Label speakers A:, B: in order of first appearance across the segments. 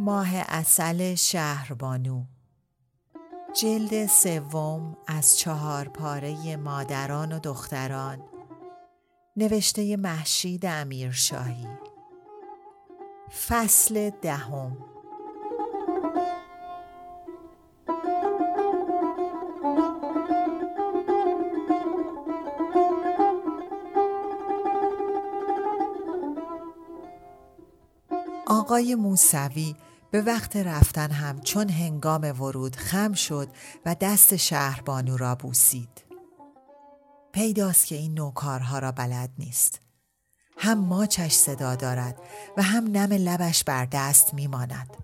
A: ماه اصل شهربانو جلد سوم از چهار پاره مادران و دختران. نوشته محشید امیرشاهی. فصل دهم. آقای موسوی به وقت رفتن هم چون هنگام ورود خم شد و دست شهربانو را بوسید. پیداست که این نوکارها را بلد نیست. هم ماچش صدا دارد و هم نم لبش بر دست میماند.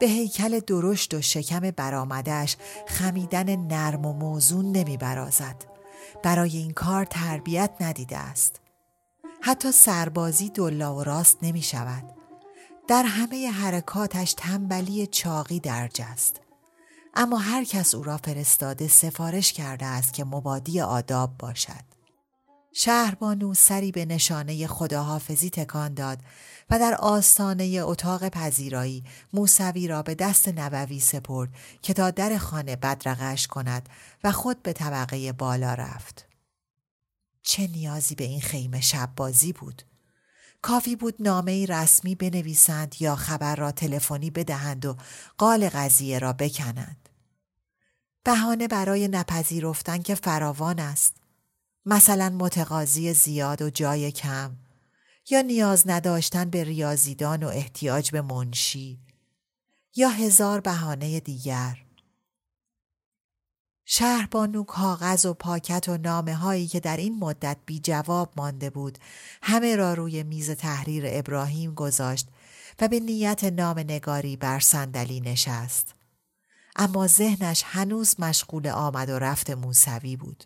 A: به هیکل درشت و شکم برآمدش خمیدن نرم و موزون نمی برازد. برای این کار تربیت ندیده است. حتی سربازی دلا و راست نمی شود. در همه حرکاتش تنبلی چاقی درج است. اما هر کس او را فرستاده سفارش کرده است که مبادی آداب باشد. شهربانو سری به نشانه خداحافظی تکان داد و در آستانه اتاق پذیرایی موسوی را به دست نبوی سپرد که تا در خانه بدرقش کند و خود به طبقه بالا رفت. چه نیازی به این خیمه شب بازی بود؟ کافی بود نامه رسمی بنویسند یا خبر را تلفنی بدهند و قال قضیه را بکنند. بهانه برای نپذیرفتن که فراوان است. مثلا متقاضی زیاد و جای کم یا نیاز نداشتن به ریاضیدان و احتیاج به منشی یا هزار بهانه دیگر. شهربانو کاغذ و پاکت و نامه هایی که در این مدت بی جواب مانده بود همه را روی میز تحریر ابراهیم گذاشت و به نیت نام نگاری بر صندلی نشست. اما ذهنش هنوز مشغول آمد و رفت موسوی بود.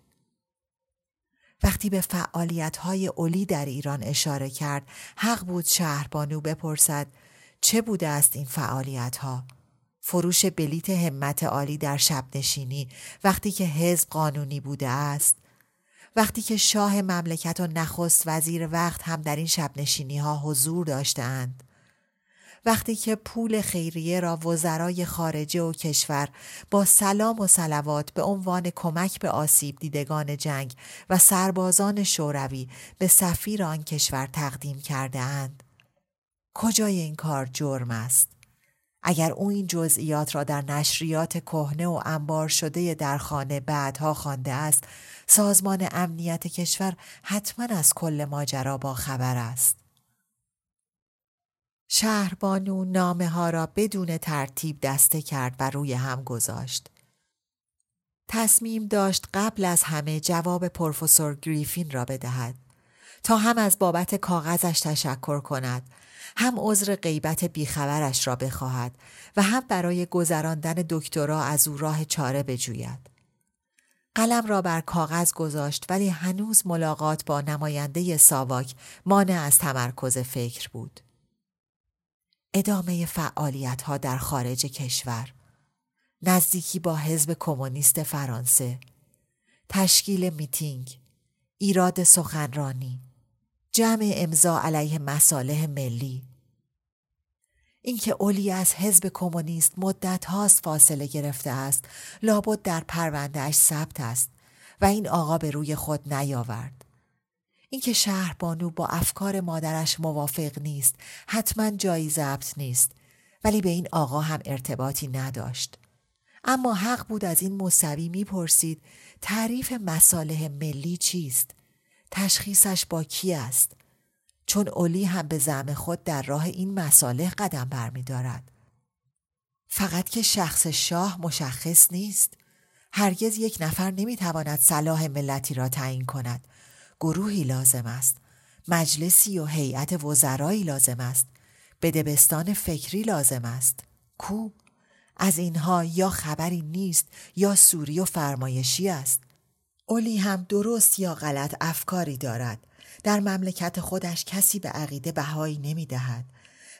A: وقتی به فعالیت های اولی در ایران اشاره کرد حق بود شهربانو بپرسد چه بوده است این فعالیت ها؟ فروش بلیت همت عالی در شب نشینی وقتی که حزب قانونی بوده است وقتی که شاه مملکت و نخست وزیر وقت هم در این شب نشینی ها حضور داشتند وقتی که پول خیریه را وزرای خارجه و کشور با سلام و سلوات به عنوان کمک به آسیب دیدگان جنگ و سربازان شوروی به سفیر آن کشور تقدیم کرده اند. کجای این کار جرم است؟ اگر او این جزئیات را در نشریات کهنه و انبار شده در خانه بعدها خوانده است سازمان امنیت کشور حتما از کل ماجرا با خبر است. شهربانو نامه ها را بدون ترتیب دسته کرد و روی هم گذاشت. تصمیم داشت قبل از همه جواب پروفسور گریفین را بدهد. تا هم از بابت کاغذش تشکر کند هم عذر غیبت بیخبرش را بخواهد و هم برای گذراندن دکترا از او راه چاره بجوید. قلم را بر کاغذ گذاشت ولی هنوز ملاقات با نماینده ساواک مانع از تمرکز فکر بود. ادامه فعالیت ها در خارج کشور نزدیکی با حزب کمونیست فرانسه تشکیل میتینگ ایراد سخنرانی جمع امضا علیه مصالح ملی اینکه اولی از حزب کمونیست مدت هاست فاصله گرفته است لابد در پروندهش ثبت است و این آقا به روی خود نیاورد اینکه شهربانو با افکار مادرش موافق نیست حتما جایی ضبط نیست ولی به این آقا هم ارتباطی نداشت. اما حق بود از این مصوی می‌پرسید تعریف مصالح ملی چیست؟ تشخیصش با کی است؟ چون اولی هم به زعم خود در راه این مصالح قدم برمیدارد. فقط که شخص شاه مشخص نیست. هرگز یک نفر نمی‌تواند صلاح ملتی را تعیین کند. گروهی لازم است. مجلسی و هیئت وزرایی لازم است. بدبستان فکری لازم است. کو؟ از اینها یا خبری نیست یا سوری و فرمایشی است. اولی هم درست یا غلط افکاری دارد. در مملکت خودش کسی به عقیده بهایی نمی دهد.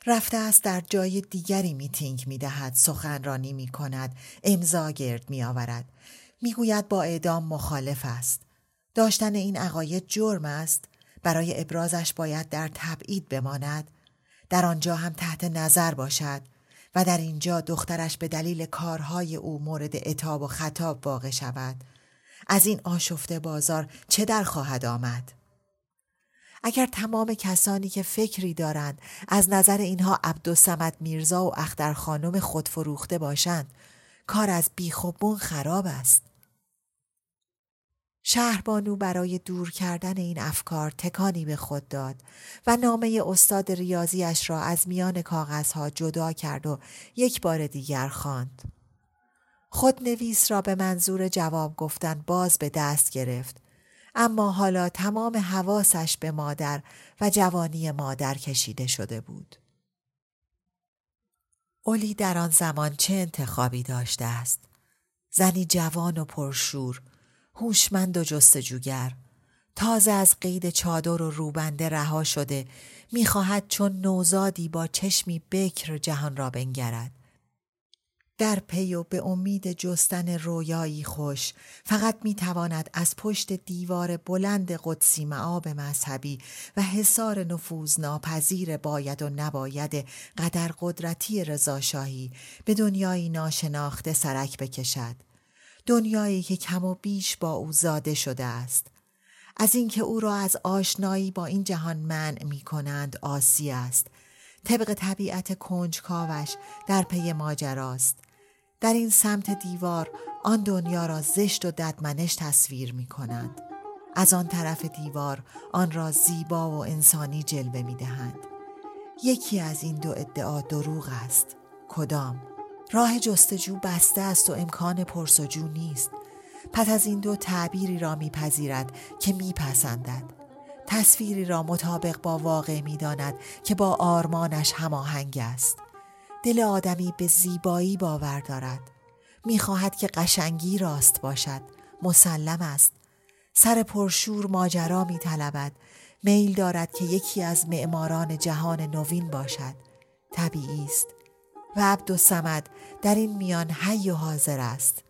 A: رفته است در جای دیگری میتینگ می دهد، سخنرانی می کند، امضا گرد می آورد. می گوید با اعدام مخالف است. داشتن این عقاید جرم است. برای ابرازش باید در تبعید بماند. در آنجا هم تحت نظر باشد و در اینجا دخترش به دلیل کارهای او مورد اتاب و خطاب واقع شود. از این آشفته بازار چه در خواهد آمد؟ اگر تمام کسانی که فکری دارند از نظر اینها عبدالسمد میرزا و اختر خانم خود فروخته باشند کار از بیخوبون خراب است. شهربانو برای دور کردن این افکار تکانی به خود داد و نامه استاد ریاضیش را از میان کاغذها جدا کرد و یک بار دیگر خواند. خود نویس را به منظور جواب گفتن باز به دست گرفت اما حالا تمام حواسش به مادر و جوانی مادر کشیده شده بود. اولی در آن زمان چه انتخابی داشته است؟ زنی جوان و پرشور، هوشمند و جستجوگر، تازه از قید چادر و روبنده رها شده می‌خواهد چون نوزادی با چشمی بکر جهان را بنگرد در پی و به امید جستن رویایی خوش. فقط می تواند از پشت دیوار بلند قدسی معاب مذهبی و حصار نفوذ ناپذیر باید و نباید قدر قدرتی رضاشاهی به دنیایی ناشناخته سرک بکشد. دنیایی که کم و بیش با او زاده شده است. از اینکه او را از آشنایی با این جهان منع می کنند آسی است. طبق طبیعت کنجکاوش در پی ماجراست. در این سمت دیوار آن دنیا را زشت و ددمنش تصویر می کند. از آن طرف دیوار آن را زیبا و انسانی جلوه می دهند. یکی از این دو ادعا دروغ است. کدام؟ راه جستجو بسته است و امکان پرسجو نیست. پس از این دو تعبیری را میپذیرد که میپسندد. تصویری را مطابق با واقع می‌داند که با آرمانش هماهنگ است. دل آدمی به زیبایی باور دارد. می‌خواهد که قشنگی راست باشد. مسلم است. سر پرشور ماجرا میطلبد. میل دارد که یکی از معماران جهان نوین باشد. طبیعی است. و عبدالسمد در این میان حی و حاضر است.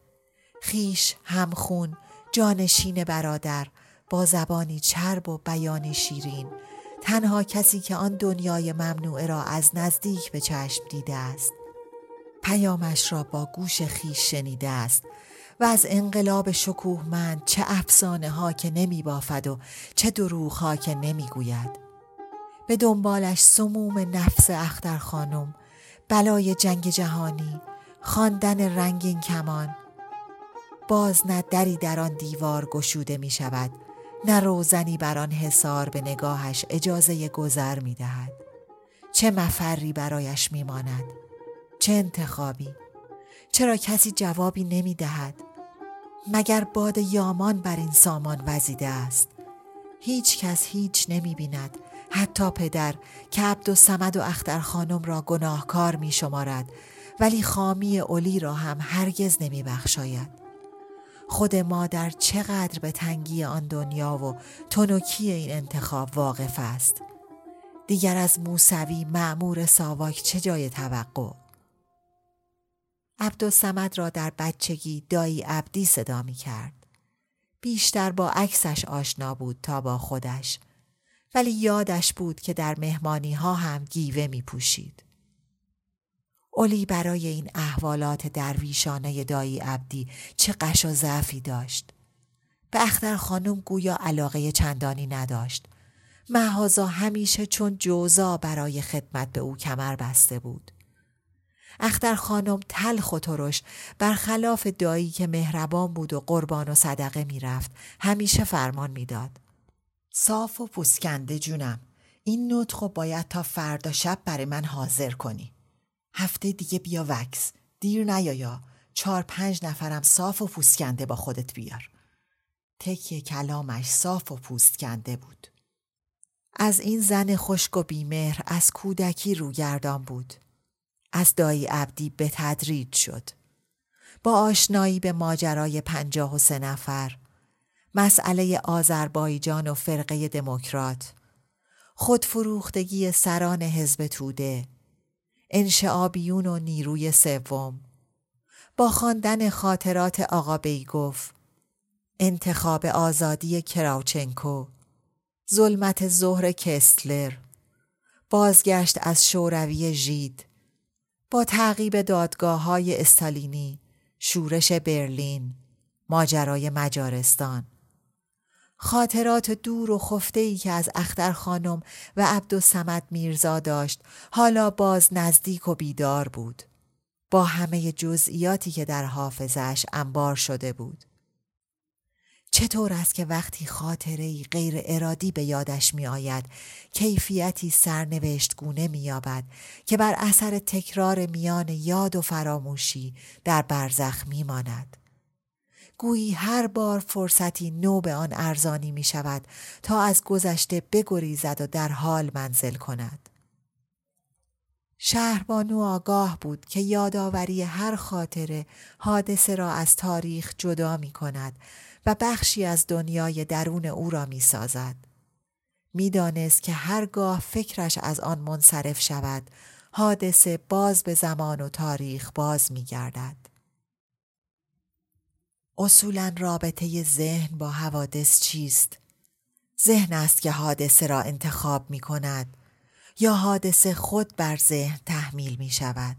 A: خیش همخون جانشین برادر با زبانی چرب و بیانی شیرین تنها کسی که آن دنیای ممنوعه را از نزدیک به چشم دیده است. پیامش را با گوش خیش شنیده است و از انقلاب شکوهمند چه افسانه ها که نمی بافد و چه دروغ ها که نمی گوید. به دنبالش سموم نفس اختر خانم بلای جنگ جهانی خواندن رنگین کمان. باز نه دری در آن دیوار گشوده می شود نه روزنی بر آن حصار به نگاهش اجازه گذر می دهد. چه مفری برایش می ماند. چه انتخابی. چرا کسی جوابی نمی دهد. مگر باد یامان بر این سامان وزیده است. هیچ کس هیچ نمی بیند. حتی پدر که عبد و سمد و اختر خانم را گناهکار می شمارد ولی خامی اولی را هم هرگز نمی بخشاید. خود مادر چقدر به تنگی آن دنیا و تنوکی این انتخاب واقف است دیگر از موسوی معمور ساواک چه جای توقع عبدالسمد را در بچگی دایی عبدی صدا می کرد. بیشتر با عکسش آشنا بود تا با خودش ولی یادش بود که در مهمانی ها هم گیوه می پوشید. اولی برای این احوالات درویشانه دایی عبدی چه قش و ضعفی داشت. به اختر خانم گویا علاقه چندانی نداشت. محازا همیشه چون جوزا برای خدمت به او کمر بسته بود. اختر خانم تلخ و ترش برخلاف دایی که مهربان بود و قربان و صدقه می‌رفت همیشه فرمان می‌داد صاف و پوسکنده جونم این نطخ باید تا فردا شب برای من حاضر کنی هفته دیگه بیا وکس. دیر نیایا. چهار پنج نفرم صاف و پوسکنده با خودت بیار. تکیه کلامش صاف و پوستکنده بود. از این زن خشک و بیمهر از کودکی روگردان بود. از دایی عبدی به تدریج شد. با آشنایی به ماجرای پنجاه و سه نفر مسئله آذربایجان و فرقه دموکرات خودفروختگی سران حزب توده انشعابیون و نیروی سوم. با خواندن خاطرات آقا بیگوف انتخاب آزادی کراوچنکو ظلمت ظهر کستلر بازگشت از شوروی ژید با تعقیب دادگاه های استالینی شورش برلین ماجرای مجارستان. خاطرات دور و خفته ای که از اختر خانم و عبدالسمد میرزا داشت حالا باز نزدیک و بیدار بود با همه جزئیاتی که در حافظش انبار شده بود چطور است که وقتی خاطره ای غیر ارادی به یادش می آید کیفیتی سرنوشت گونه می یابد که بر اثر تکرار میان یاد و فراموشی در برزخ می ماند. گویی هر بار فرصتی نو به آن ارزانی می شود تا از گذشته بگریزد و در حال منزل کند. شهربانو آگاه بود که یادآوری هر خاطره حادثه را از تاریخ جدا می کند و بخشی از دنیای درون او را می سازد. می دانست که هرگاه فکرش از آن منصرف شود حادثه باز به زمان و تاریخ باز می گردد. اصولا رابطه ذهن با حوادث چیست؟ ذهن است که حادثه را انتخاب می کند یا حادثه خود بر ذهن تحمیل می شود؟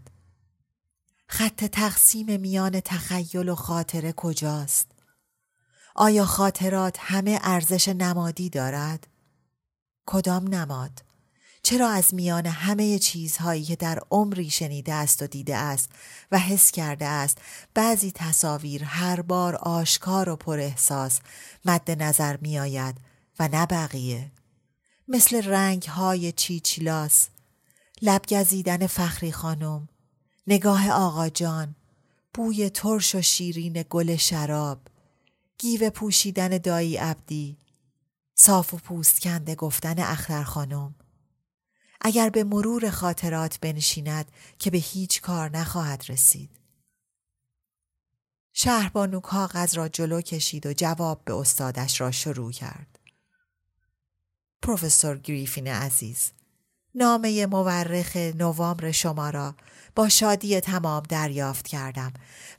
A: خط تقسیم میان تخیل و خاطره کجاست؟ آیا خاطرات همه ارزش نمادی دارد؟ کدام نماد؟ چرا از میان همه چیزهایی که در عمری شنیده است و دیده است و حس کرده است بعضی تصاویر هر بار آشکار و پر احساس مد نظر می آید و نه بقیه؟ مثل رنگ های چیچیلاس لبگزیدن فخری خانم نگاه آقا جان بوی ترش و شیرین گل شراب گیو پوشیدن دایی عبدی صاف و پوست کنده گفتن اختر خانم. اگر به مرور خاطرات بنشیند که به هیچ کار نخواهد رسید شهربانو کاغذ را جلو کشید و جواب به استادش را شروع کرد پروفسور گریفین عزیز نامه مورخ نوامبر شما را با شادی تمام دریافت کردم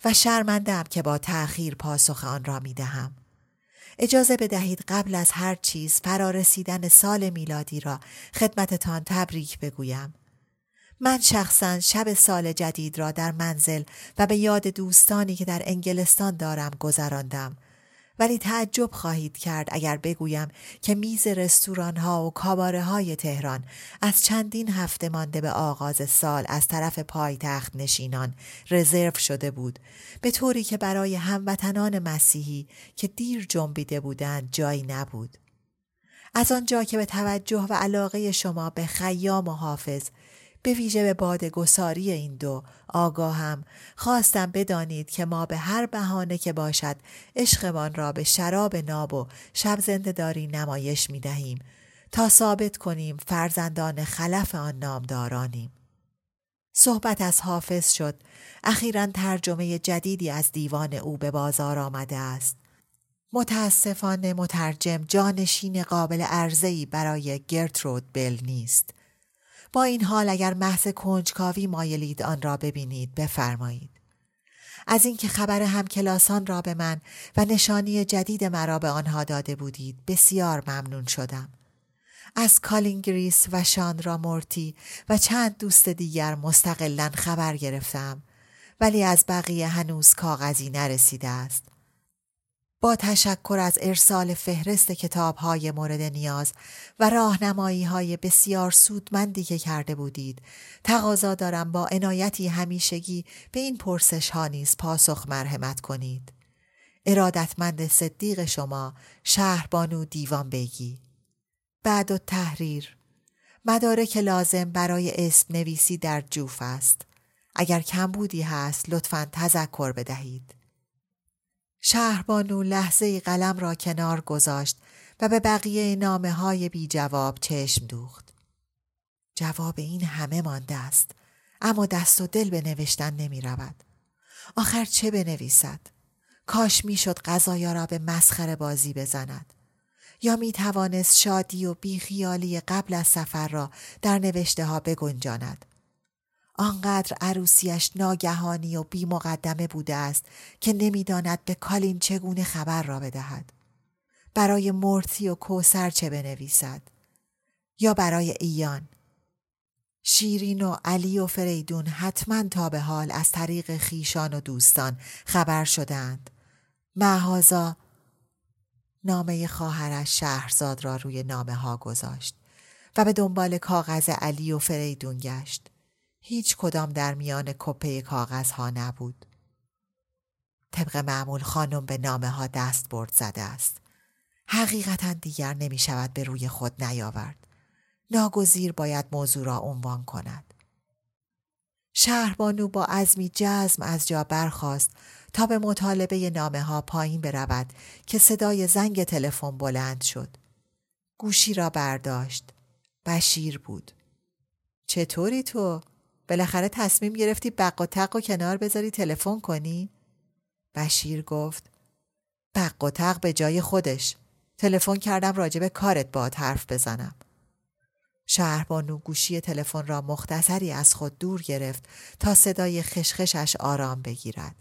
A: و شرمندم که با تأخیر پاسخ آن را می دهم. اجازه بدهید قبل از هر چیز فرارسیدن سال میلادی را خدمتتان تبریک بگویم. من شخصا شب سال جدید را در منزل و به یاد دوستانی که در انگلستان دارم گذراندم ولی تعجب خواهید کرد اگر بگویم که میز رستوران ها و کاباره های تهران از چندین هفته مانده به آغاز سال از طرف پایتخت نشینان رزرو شده بود به طوری که برای هموطنان مسیحی که دیر جنبیده بودند جایی نبود. از آنجا که به توجه و علاقه شما به خیام و حافظ به ویژه به باد گساری این دو آگاهم خواستم بدانید که ما به هر بهانه که باشد عشقمان را به شراب ناب و شب زنده داری نمایش می دهیم تا ثابت کنیم فرزندان خلف آن نامدارانیم. صحبت از حافظ شد اخیرا ترجمه جدیدی از دیوان او به بازار آمده است. متاسفانه مترجم جانشین قابل عرضه‌ای برای گرترود بل نیست. با این حال اگر محض کنجکاوی مایلید آن را ببینید بفرمایید. از اینکه خبر همکلاسان را به من و نشانی جدید مرا به آنها داده بودید بسیار ممنون شدم. از کالینگریس و شاندرا مورتی و چند دوست دیگر مستقلا خبر گرفتم ولی از بقیه هنوز کاغذی نرسیده است. با تشکر از ارسال فهرست کتاب های مورد نیاز و راهنمایی های بسیار سودمندی که کرده بودید. تقاضا دارم با عنایتی همیشگی به این پرسش ها نیز پاسخ مرحمت کنید. ارادتمند صدیق شما شهربانو دیوان بگی بعد و تحریر مدارک لازم برای اسم نویسی در جوف است. اگر کمبودی هست لطفا تذکر بدهید. شهربانو لحظه قلم را کنار گذاشت و به بقیه نامه های بی جواب چشم دوخت. جواب این همه مانده است اما دست و دل به نوشتن نمی رود. آخر چه بنویسد؟ کاش می‌شد غذایا را به مسخره بازی بزند. یا می توانست شادی و بیخیالی قبل از سفر را در نوشته ها بگنجاند. آنقدر عروسیش ناگهانی و بی مقدمه بوده است که نمی‌داند به کالین چگونه خبر را بدهد. برای مورتی و کوسر چه بنویسد؟ یا برای ایان؟ شیرین و علی و فریدون حتما تا به حال از طریق خیشان و دوستان خبر شدند. محازا نامه خواهرش شهرزاد را روی نامه ها گذاشت و به دنبال کاغذ علی و فریدون گشت. هیچ کدام در میان کپه کاغذ ها نبود. طبق معمول خانم به نامه ها دست برد زده است. حقیقتا دیگر نمی شود به روی خود نیاورد. ناگزیر باید موضوع را عنوان کند. شهربانو با عزمی جزم از جا برخاست تا به مطالبه نامه ها پایین برود که صدای زنگ تلفن بلند شد. گوشی را برداشت. بشیر بود. چطوری تو؟ بالاخره تصمیم گرفتی بق و تق و کنار بذاری تلفن کنی؟ بشیر گفت بق و تق به جای خودش تلفن کردم راجب کارت باد حرف بزنم شهربانو گوشی تلفن را مختصری از خود دور گرفت تا صدای خشخشش آرام بگیرد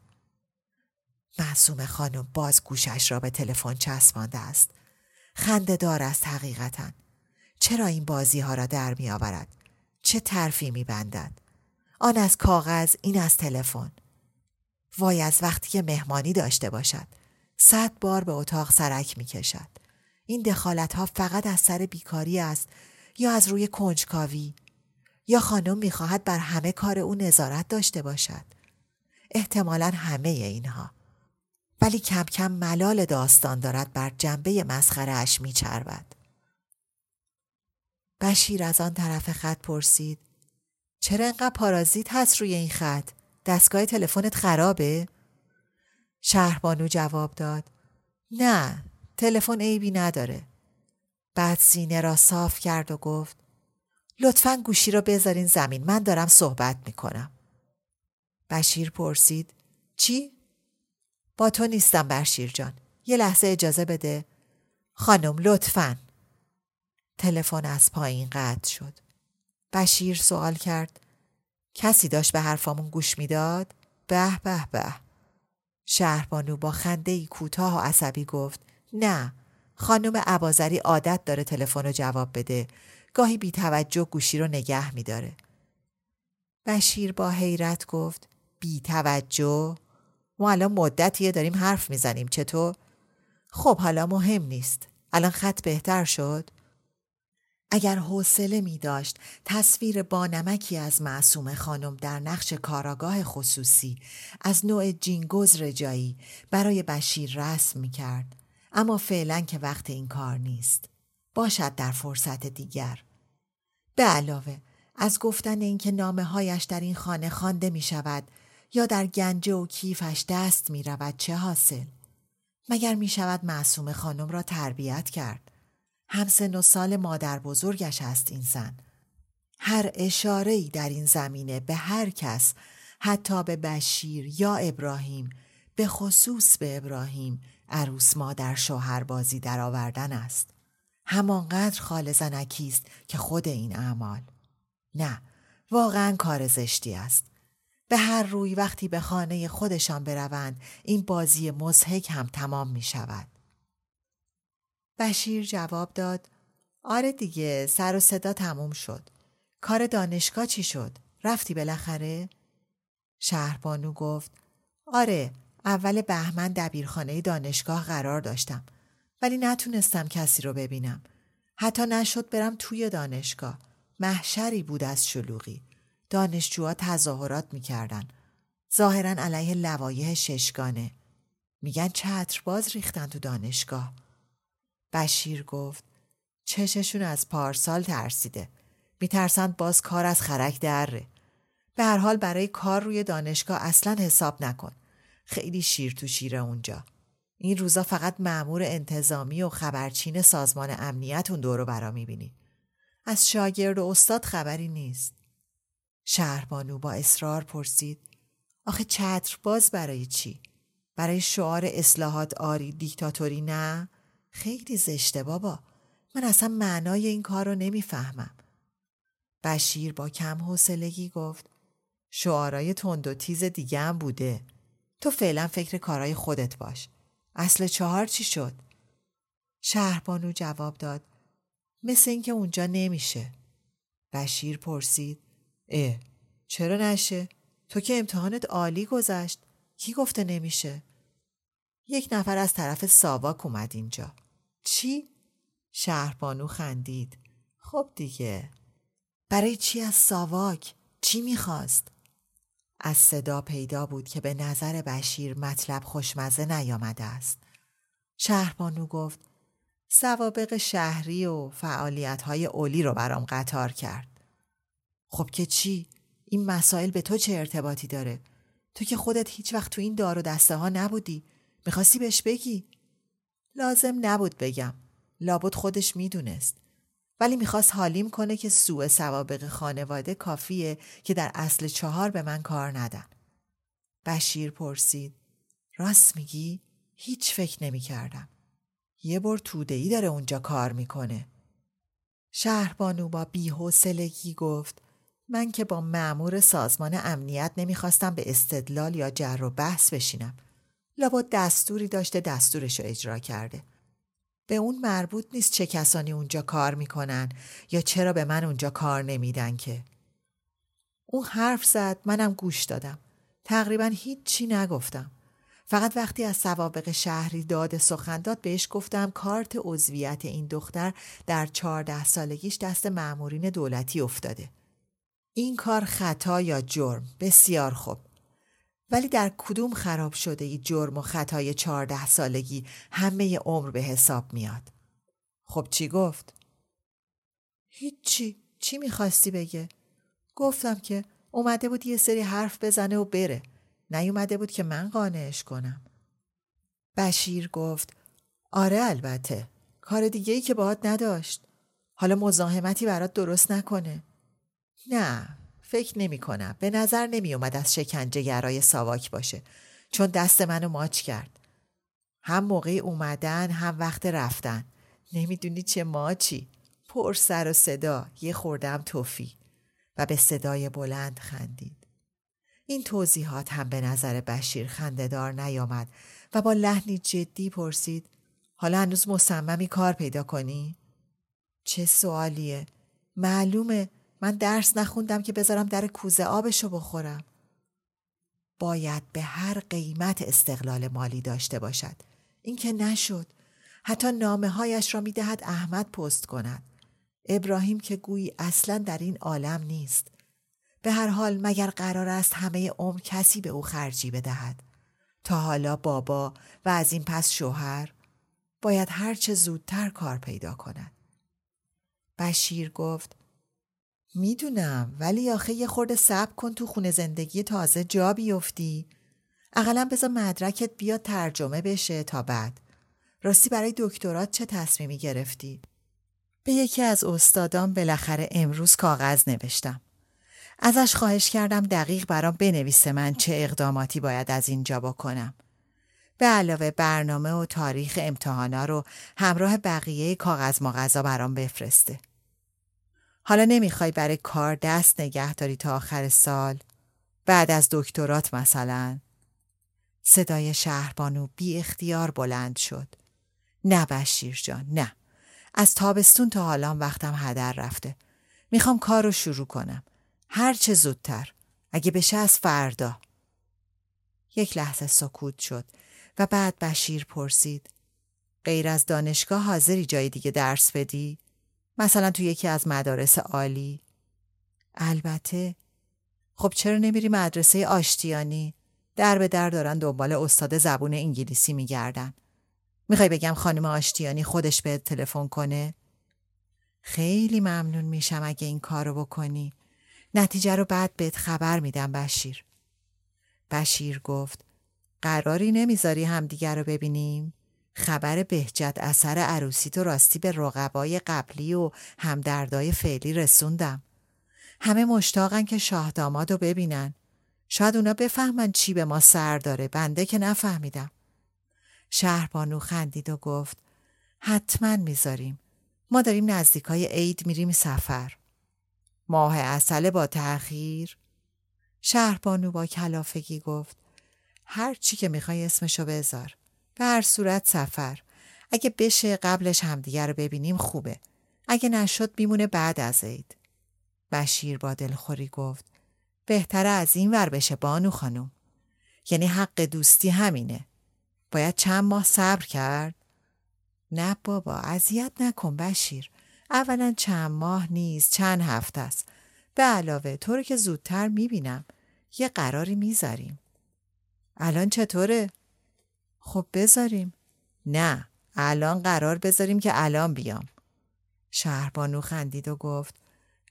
A: معصوم خانم باز گوشش را به تلفن چسبانده است خنده دار است حقیقتا چرا این بازی ها را در می آورد؟ چه ترفی می بندد؟ آن از کاغذ این از تلفن. وای از وقتی که مهمانی داشته باشد. صد بار به اتاق سرک می کشد این دخالت ها فقط از سر بیکاری است یا از روی کنجکاوی؟ یا خانم می‌خواهد بر همه کار او نظارت داشته باشد؟ احتمالا همه اینها. ولی کم کم ملال داستان دارد بر جنبه مسخره اش میچربد. بشیر از آن طرف خط پرسید چرا انقدر پارازیت هست روی این خط؟ دستگاه تلفنت خرابه؟ شهربانو جواب داد. نه تلفن عیبی نداره. بعد سینه را صاف کرد و گفت لطفا گوشی را بذارین زمین من دارم صحبت می‌کنم. بشیر پرسید چی؟ با تو نیستم بشیر جان. یه لحظه اجازه بده. خانم لطفا. تلفن از پایین قطع شد. بشیر سوال کرد کسی داشت به حرفامون گوش می‌داد؟ به به به شهربانو با خنده ای کوتاه و عصبی گفت نه خانم عبازری عادت داره تلفن رو جواب بده گاهی بی توجه گوشی رو نگه میداره بشیر با حیرت گفت بی توجه ما الان مدتیه داریم حرف می‌زنیم چطور؟ خب حالا مهم نیست الان خط بهتر شد؟ اگر حوصله می داشت تصویر بانمکی از معصوم خانم در نقش کاراگاه خصوصی از نوع جینگوز رجایی برای بشیر رسم می کرد. اما فعلا که وقت این کار نیست. باشد در فرصت دیگر. به علاوه از گفتن اینکه نامه هایش در این خانه خوانده می شود یا در گنجه و کیفش دست می رود چه حاصل؟ مگر می شود معصوم خانم را تربیت کرد؟ همسن و سال مادر بزرگش است این زن. هر اشاره در این زمینه به هر کس حتی به بشیر یا ابراهیم به خصوص به ابراهیم عروس مادر شوهر بازی در آوردن است. همانقدر خال زنکی است که خود این اعمال. نه واقعا کار زشتی است. به هر روی وقتی به خانه خودشان بروند این بازی مزهک هم تمام می شود. بشیر جواب داد آره دیگه سر و صدا تموم شد. کار دانشگاه چی شد؟ رفتی بالاخره؟ شهربانو گفت آره اول بهمن دبیرخانه دانشگاه قرار داشتم ولی نتونستم کسی رو ببینم. حتی نشد برم توی دانشگاه. محشری بود از شلوغی. دانشجوها تظاهرات می‌کردن. ظاهرا علیه لوایح ششگانه. میگن چترباز ریختن تو دانشگاه. بشیر گفت چششون از پارسال ترسیده. میترسند باز کار از خرک دره. به هر حال برای کار روی دانشگاه اصلا حساب نکن. خیلی شیر تو شیره اونجا. این روزا فقط معمور انتظامی و خبرچین سازمان امنیت اون دورو برا می‌بینی. از شاگرد و استاد خبری نیست. شهربانو با اصرار پرسید آخه چتر باز برای چی؟ برای شعار اصلاحات آری دیکتاتوری نه؟ خیلی زشته بابا. من اصلا معنای این کار رو نمی‌فهمم. بشیر با کم حوصلگی گفت شعارای تند و تیز دیگه هم بوده. تو فعلا فکر کارای خودت باش. اصل چهار چی شد؟ شهربانو جواب داد مثل اینکه اونجا نمیشه. بشیر پرسید اه چرا نشه؟ تو که امتحانت عالی گذشت کی گفته نمیشه؟ یک نفر از طرف ساواک اومد اینجا چی؟ شهربانو خندید خب دیگه برای چی از ساواک؟ چی می‌خواست؟ از صدا پیدا بود که به نظر بشیر مطلب خوشمزه نیامده است. شهربانو گفت سوابق شهری و فعالیت های اولی رو برام قطار کرد. خب که چی؟ این مسائل به تو چه ارتباطی داره؟ تو که خودت هیچ وقت تو این دار و دسته ها نبودی. می‌خواستی بهش بگی؟ لازم نبود بگم. لابد خودش می‌دونست. ولی می‌خواست حالیم کنه که سوء سوابق خانواده کافیه که در اصل چهار به من کار ندن. بشیر پرسید. راست میگی؟ هیچ فکر نمی کردم. یه بار ای داره اونجا کار می‌کنه. شهربانو با بیحوصلگی گفت من که با معمور سازمان امنیت نمی‌خواستم به استدلال یا جر و بحث بشینم. لابد دستوری داشته دستورشو اجرا کرده. به اون مربوط نیست چه کسانی اونجا کار می‌کنن یا چرا به من اونجا کار نمیدن که. اون حرف زد منم گوش دادم. تقریبا هیچی نگفتم. فقط وقتی از سوابق شهری داد سخن داد بهش گفتم کارت عضویت این دختر در چهارده سالگیش دست معمورین دولتی افتاده. این کار خطا یا جرم بسیار خوب. ولی در کدوم خراب شده ای جرم و خطای چهارده سالگی همه عمر به حساب میاد؟ خب چی گفت؟ هیچی. چی می‌خواستی بگه؟ گفتم که اومده بود یه سری حرف بزنه و بره. نیومده بود که من قانعش کنم. بشیر گفت آره البته. کار دیگه ای که باهات نداشت. حالا مزاحمتی برات درست نکنه. نه فکر نمی کنم. به نظر نمی اومد از شکنجه گرای ساواک باشه. چون دست منو ماچ کرد. هم موقع اومدن هم وقت رفتن. نمی‌دونی چه ماچی. پر سر و صدا یه خوردم توفی و به صدای بلند خندید. این توضیحات هم به نظر بشیر خندهدار نیامد و با لحنی جدی پرسید حالا هنوز مصممی کار پیدا کنی؟ چه سوالیه؟ معلومه من درس نخوندم که بذارم در کوزه آبشو بخورم. باید به هر قیمت استقلال مالی داشته باشد. این که نشد. حتی نامه هایش را می‌دهد احمد پست کند. ابراهیم که گویی اصلا در این عالم نیست. به هر حال مگر قرار است همه عمر کسی به او خرجی بدهد. تا حالا بابا و از این پس شوهر باید هرچه زودتر کار پیدا کند. بشیر گفت می‌دونم ولی آخه یه خورده صبر کن تو خونه زندگی تازه جا بیفتی. اقلا بذار مدرکت بیاد ترجمه بشه تا بعد. راستی برای دکترات چه تصمیمی گرفتی؟ به یکی از استادان بالاخره امروز کاغذ نوشتم. ازش خواهش کردم دقیق برام بنویسه من چه اقداماتی باید از اینجا بکنم. به علاوه برنامه و تاریخ امتحانا رو همراه بقیه کاغذ مغذا برام بفرسته. حالا نمی‌خوای برای کار دست نگه داری تا آخر سال؟ بعد از دکترات مثلا؟ صدای شهربانو بی اختیار بلند شد. نه بشیر جان نه. از تابستون تا حالا وقتم هدر رفته. می‌خوام کار رو شروع کنم. هر چه زودتر. اگه بشه از فردا. یک لحظه سکوت شد و بعد بشیر پرسید غیر از دانشگاه حاضری جای دیگه درس بدی؟ مثلا تو یکی از مدارس عالی؟ البته خب چرا نمیری مدرسه آشتیانی؟ در به در دارن دنبال استاد زبون انگلیسی میگردن. می‌خوای بگم خانم آشتیانی خودش بهت تلفن کنه؟ خیلی ممنون میشم اگه این کارو بکنی. نتیجه رو بعد بهت خبر میدم بشیر. بشیر گفت قراری نمی‌ذاری همدیگر رو ببینیم؟ خبر بهجت اثر عروسی تو راستی به رقبای قبلی و همدردای فعلی رسوندم. همه مشتاقن که شاه داماد رو ببینن. شاید اونا بفهمن چی به ما سر داره بنده که نفهمیدم. شهربانو خندید و گفت حتما می‌ذاریم. ما داریم نزدیکای عید میریم سفر. ماه اصله با تأخیر؟ شهربانو با کلافگی گفت هر چی که می‌خوای اسمشو بذار. به هر صورت سفر. اگه بشه قبلش همدیگه رو ببینیم خوبه. اگه نشد میمونه بعد از عید. بشیر با دلخوری گفت بهتره از این ور بشه بانو خانم. یعنی حق دوستی همینه. باید چند ماه صبر کرد؟ نه بابا اذیت نکن بشیر. اولا چند ماه نیست چند هفته است. به علاوه تو رو که زودتر می‌بینم. یه قراری می‌ذاریم. الان چطوره؟ خب بذاریم. نه الان قرار بذاریم که الان بیام. شهربانو خندید و گفت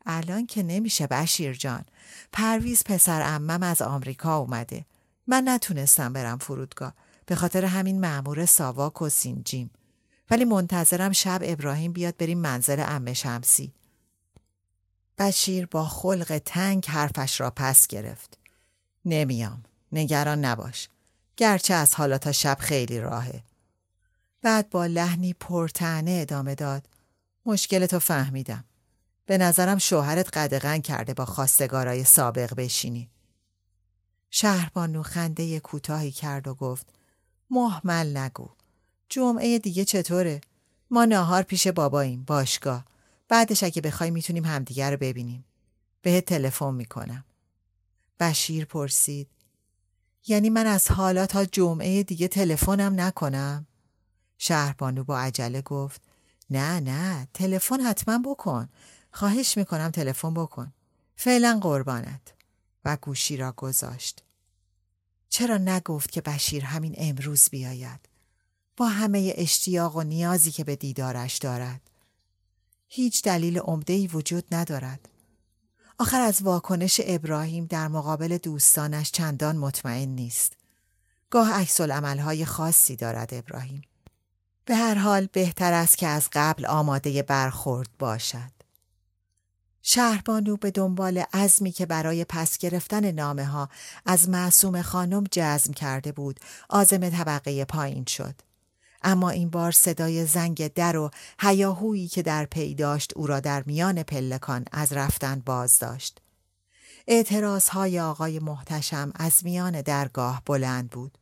A: الان که نمیشه بشیر جان. پرویز پسر امم از آمریکا اومده. من نتونستم برم فرودگاه. به خاطر همین معمور ساواک و سینجیم. ولی منتظرم شب ابراهیم بیاد بریم منزل امه شمسی. بشیر با خلق تنگ حرفش را پس گرفت. نمیام. نگران نباش. گرچه از حالا تا شب خیلی راهه. بعد با لحنی پرتعنه ادامه داد. مشکلتو فهمیدم. به نظرم شوهرت قدغن کرده با خواستگارای سابق بشینی. شهربانو خنده کوتاهی کرد و گفت محمل نگو. جمعه دیگه چطوره؟ ما ناهار پیش باباییم باشگاه. بعدش اگه بخوای می‌تونیم همدیگه رو ببینیم. بهت تلفن می‌کنم. بشیر پرسید یعنی من از حالا تا جمعه دیگه تلفنم نکنم؟ شهربانو با عجله گفت نه نه تلفن حتما بکن. خواهش می‌کنم تلفن بکن. فعلا قربانت. و گوشی را گذاشت. چرا نگفت که بشیر همین امروز بیاید؟ با همه اشتیاق و نیازی که به دیدارش دارد. هیچ دلیل عمده‌ای وجود ندارد. آخر از واکنش ابراهیم در مقابل دوستانش چندان مطمئن نیست. گاه عکس عملهای خاصی دارد ابراهیم. به هر حال بهتر است که از قبل آماده برخورد باشد. شهربانو به دنبال عزمی که برای پس گرفتن نامه ها از معصوم خانم جزم کرده بود آزم طبقه پایین شد. اما این بار صدای زنگ در و هیاهویی که در پی داشت او را در میان پلکان از رفتن باز داشت. اعتراض های آقای محتشم از میان درگاه بلند بود.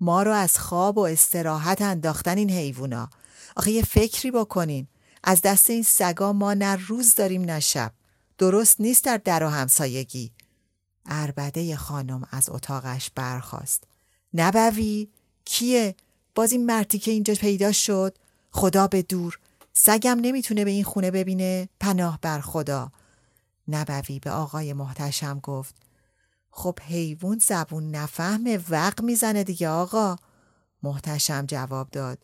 A: ما رو از خواب و استراحت انداختن این حیوونا. آخه یه فکری بکنین. از دست این سگا ما نه روز داریم نه شب. درست نیست در در و همسایگی. اربده خانم از اتاقش برخاست. نبوی؟ کیه؟ باز این مرتی که اینجا پیدا شد خدا به دور. سگم نمی‌تونه به این خونه ببینه. پناه بر خدا. نبوی به آقای محتشم گفت. خب حیوان زبون نفهمه وق می‌زنه دیگه آقا. محتشم جواب داد.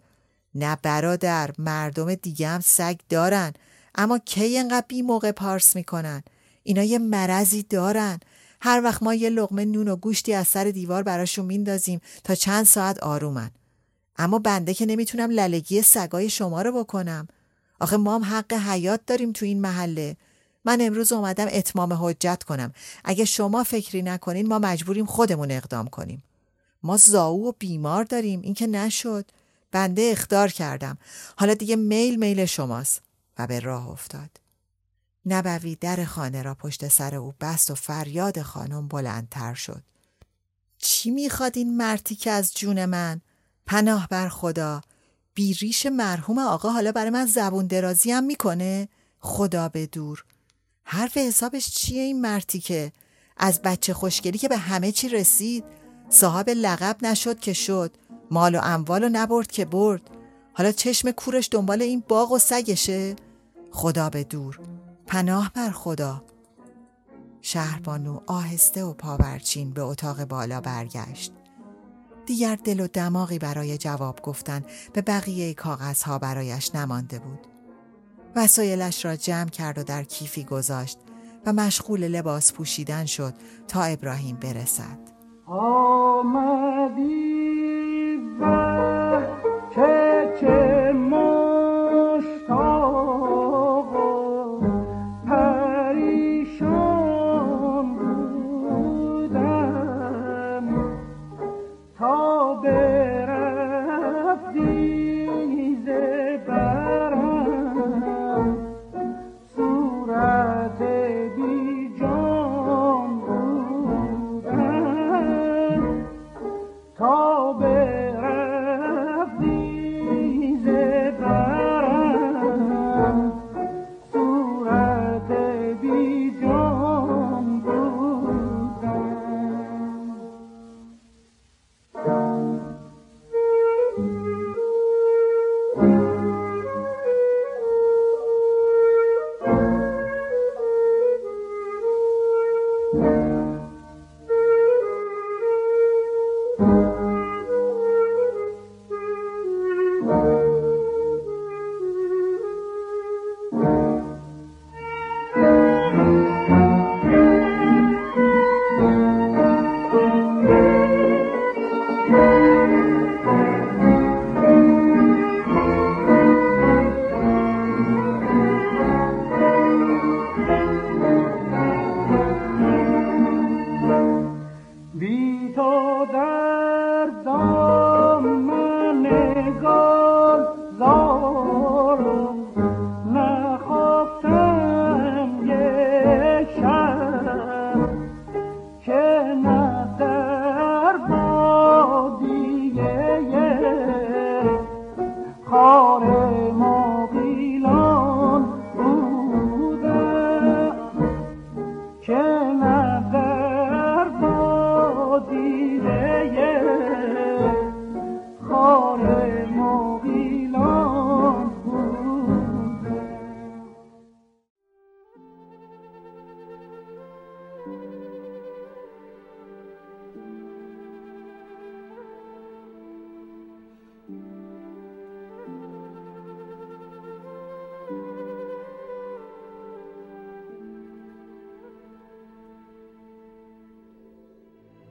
A: نه برادر مردم دیگه هم سگ دارن. اما کی اینقدر بی موقع پارس می‌کنن؟ اینا یه مرضی دارن. هر وقت ما یه لغمه نون و گوشتی از سر دیوار براشون میندازیم تا چند ساعت آرومن. اما بنده که نمی‌تونم للگی سگای شما رو بکنم. آخه ما هم حق حیات داریم تو این محله. من امروز اومدم اتمام حجت کنم. اگه شما فکری نکنین ما مجبوریم خودمون اقدام کنیم. ما زاو و بیمار داریم. این که نشد. بنده اختار کردم. حالا دیگه میل میل شماست. و به راه افتاد. نبوی در خانه را پشت سر او بست و فریاد خانم بلندتر شد. چی می‌خواد این مرتی که از جون من؟ پناه بر خدا. بیریش مرحوم آقا حالا برای من زبون درازی هم می‌کنه؟ خدا به دور. حرف حسابش چیه این مرتی که از بچه خوشگلی که به همه چی رسید صاحب لقب نشد که شد مال و اموال و نبرد که برد. حالا چشم کورش دنبال این باغ و سگشه؟ خدا به دور. پناه بر خدا. شهربانو آهسته و پاورچین به اتاق بالا برگشت. دیگر دل و دماغی برای جواب گفتن به بقیه کاغذها برایش نمانده بود. وسایلش را جمع کرد و در کیفی گذاشت و مشغول لباس پوشیدن شد تا ابراهیم برسد.
B: آمدی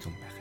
C: ton père.